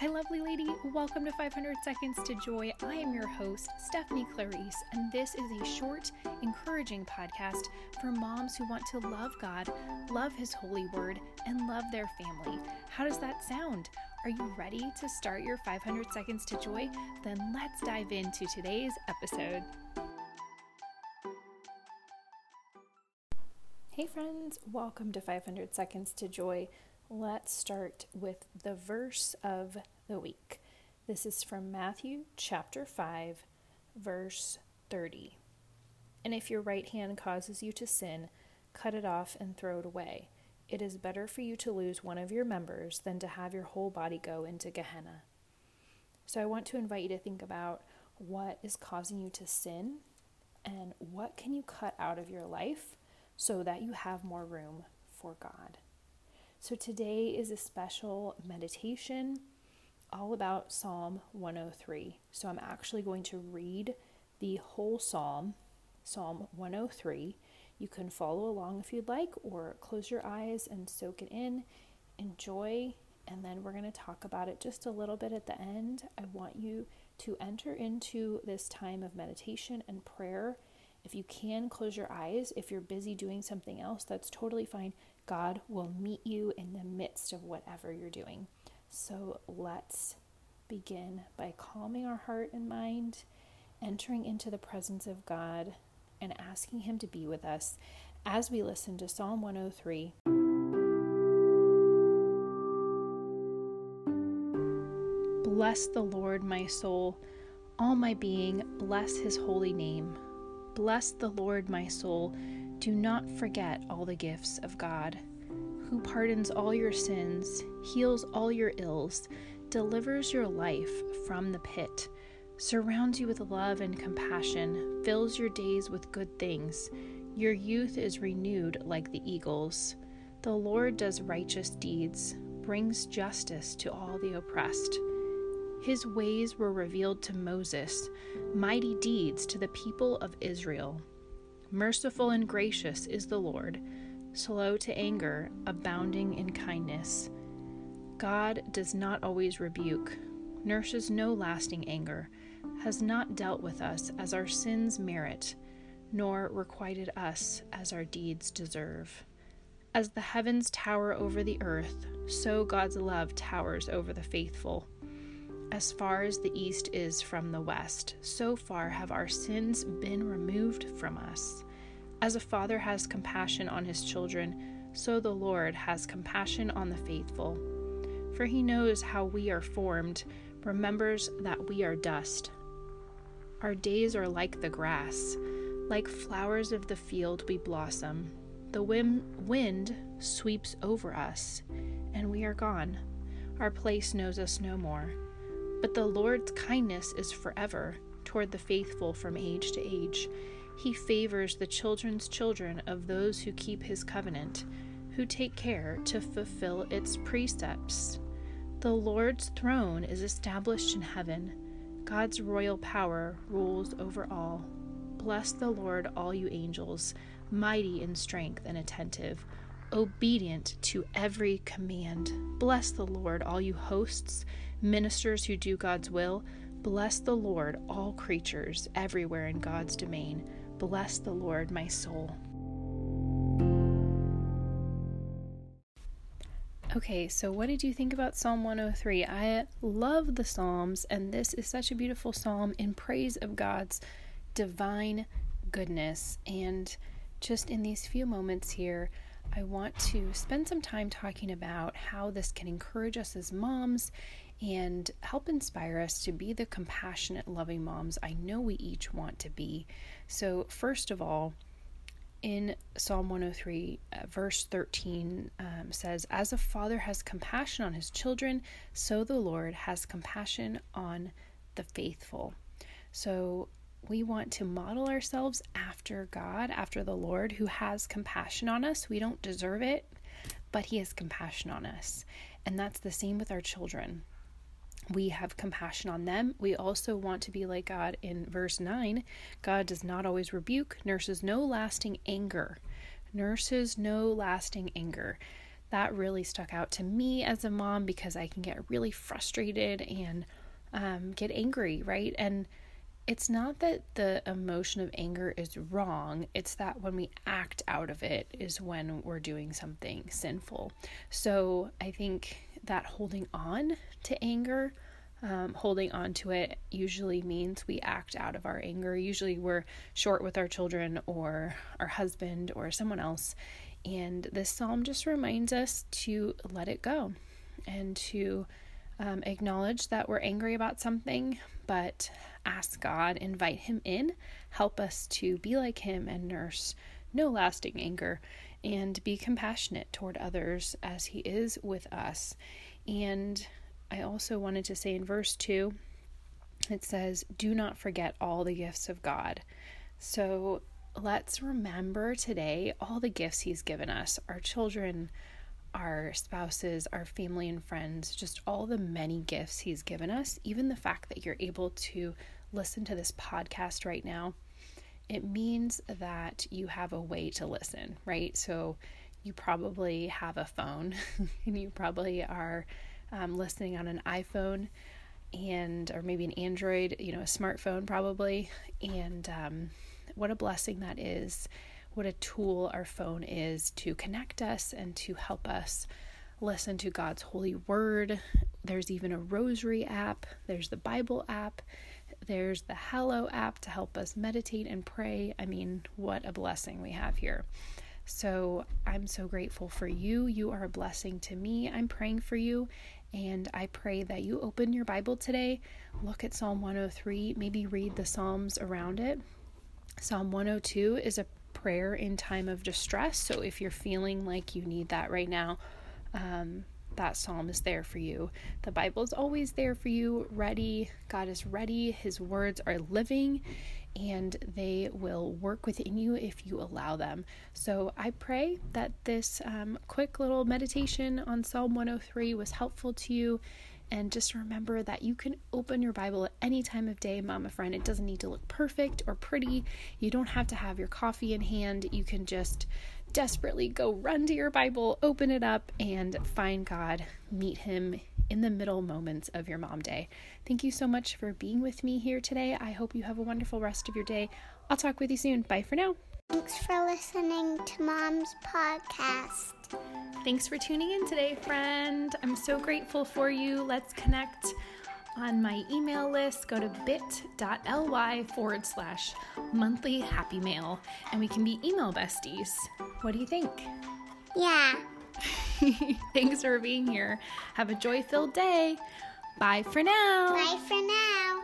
Hi, lovely lady. Welcome to 500 Seconds to Joy. I am your host, Stephanie Clarice, and this is a short, encouraging podcast for moms who want to love God, love His holy word, and love their family. How does that sound? Are you ready to start your 500 Seconds to Joy? Then let's dive into today's episode. Hey, friends, welcome to 500 Seconds to Joy. Let's start with the verse of the week. This is from Matthew chapter 5, verse 30. And if your right hand causes you to sin, cut it off and throw it away. It is better for you to lose one of your members than to have your whole body go into Gehenna. So I want to invite you to think about what is causing you to sin and what can you cut out of your life so that you have more room for God. So today is a special meditation all about Psalm 103. So I'm actually going to read the whole psalm, Psalm 103. You can follow along if you'd like, or close your eyes and soak it in, enjoy, and then we're going to talk about it just a little bit at the end. I want you to enter into this time of meditation and prayer. If you can, close your eyes. If you're busy doing something else, that's totally fine. God will meet you in the midst of whatever you're doing. So let's begin by calming our heart and mind, entering into the presence of God, and asking Him to be with us as we listen to Psalm 103. Bless the Lord, my soul. All my being, bless his holy name. Bless the Lord, my soul do not forget all the gifts of God, who pardons all your sins, heals all your ills, delivers your life from the pit, surrounds you with love and compassion, fills your days with good things. Your youth is renewed like the eagles. The Lord does righteous deeds, brings justice to all the oppressed. His ways were revealed to Moses, mighty deeds to the people of Israel. Merciful and gracious is the Lord, slow to anger, abounding in kindness. God does not always rebuke, nurses no lasting anger, has not dealt with us as our sins merit, nor requited us as our deeds deserve. As the heavens tower over the earth, so God's love towers over the faithful. As far as the east is from the west, so far have our sins been removed from us. As a father has compassion on his children, so the Lord has compassion on the faithful. For he knows how we are formed, remembers that we are dust. Our days are like the grass, like flowers of the field we blossom. The wind sweeps over us, and we are gone. Our place knows us no more. But the Lord's kindness is forever toward the faithful from age to age. He favors the children's children of those who keep his covenant, who take care to fulfill its precepts. The Lord's throne is established in heaven. God's royal power rules over all. Bless the Lord, all you angels, mighty in strength and attentive, obedient to every command. Bless the Lord, all you hosts ministers who do God's will. Bless the Lord, all creatures everywhere in God's domain. Bless the Lord, my soul. Okay, so what did you think about Psalm 103? I love the Psalms, and this is such a beautiful psalm in praise of God's divine goodness. And just in these few moments here, I want to spend some time talking about how this can encourage us as moms and help inspire us to be the compassionate, loving moms I know we each want to be. So, first of all, in Psalm 103, uh, verse 13 um, says, As a father has compassion on his children, so the Lord has compassion on the faithful. So, we want to model ourselves after God, after the Lord, who has compassion on us. We don't deserve it, but He has compassion on us. And that's the same with our children we have compassion on them. We also want to be like God in verse 9. God does not always rebuke, nurses no lasting anger. Nurses no lasting anger. that really stuck out to me as a mom because I can get really frustrated and um, get angry, right? And it's not that the emotion of anger is wrong, it's that when we act out of it is when we're doing something sinful. So I think that holding on to anger, um, holding on to it usually means we act out of our anger. Usually we're short with our children or our husband or someone else. And this psalm just reminds us to let it go and to um, acknowledge that we're angry about something, but ask God, invite Him in, help us to be like Him and nurse no lasting anger, and be compassionate toward others as He is with us. And I also wanted to say in verse 2, it says, Do not forget all the gifts of God. So let's remember today all the gifts He's given us our children, our spouses, our family and friends, just all the many gifts He's given us, even the fact that you're able to listen to this podcast right now, it means that you have a way to listen, right? So you probably have a phone and you probably are um, listening on an iPhone and or maybe an Android, you know, a smartphone probably. And um, what a blessing that is what a tool our phone is to connect us and to help us listen to God's holy word. There's even a rosary app, there's the Bible app, there's the Hallow app to help us meditate and pray. I mean, what a blessing we have here. So I'm so grateful for you. You are a blessing to me. I'm praying for you. And I pray that you open your Bible today, look at Psalm 103, maybe read the Psalms around it. Psalm 102 is a prayer in time of distress. So if you're feeling like you need that right now, um, that psalm is there for you. The Bible is always there for you, ready. God is ready. His words are living and they will work within you if you allow them. So I pray that this um, quick little meditation on Psalm 103 was helpful to you and just remember that you can open your Bible at any time of day, mama friend. It doesn't need to look perfect or pretty. You don't have to have your coffee in hand. You can just desperately go run to your Bible, open it up, and find God. Meet Him in the middle moments of your mom day. Thank you so much for being with me here today. I hope you have a wonderful rest of your day. I'll talk with you soon. Bye for now. Thanks for listening to Mom's podcast. Thanks for tuning in today, friend. I'm so grateful for you. Let's connect on my email list. Go to bit.ly forward slash monthly happy mail and we can be email besties. What do you think? Yeah. Thanks for being here. Have a joy filled day. Bye for now. Bye for now.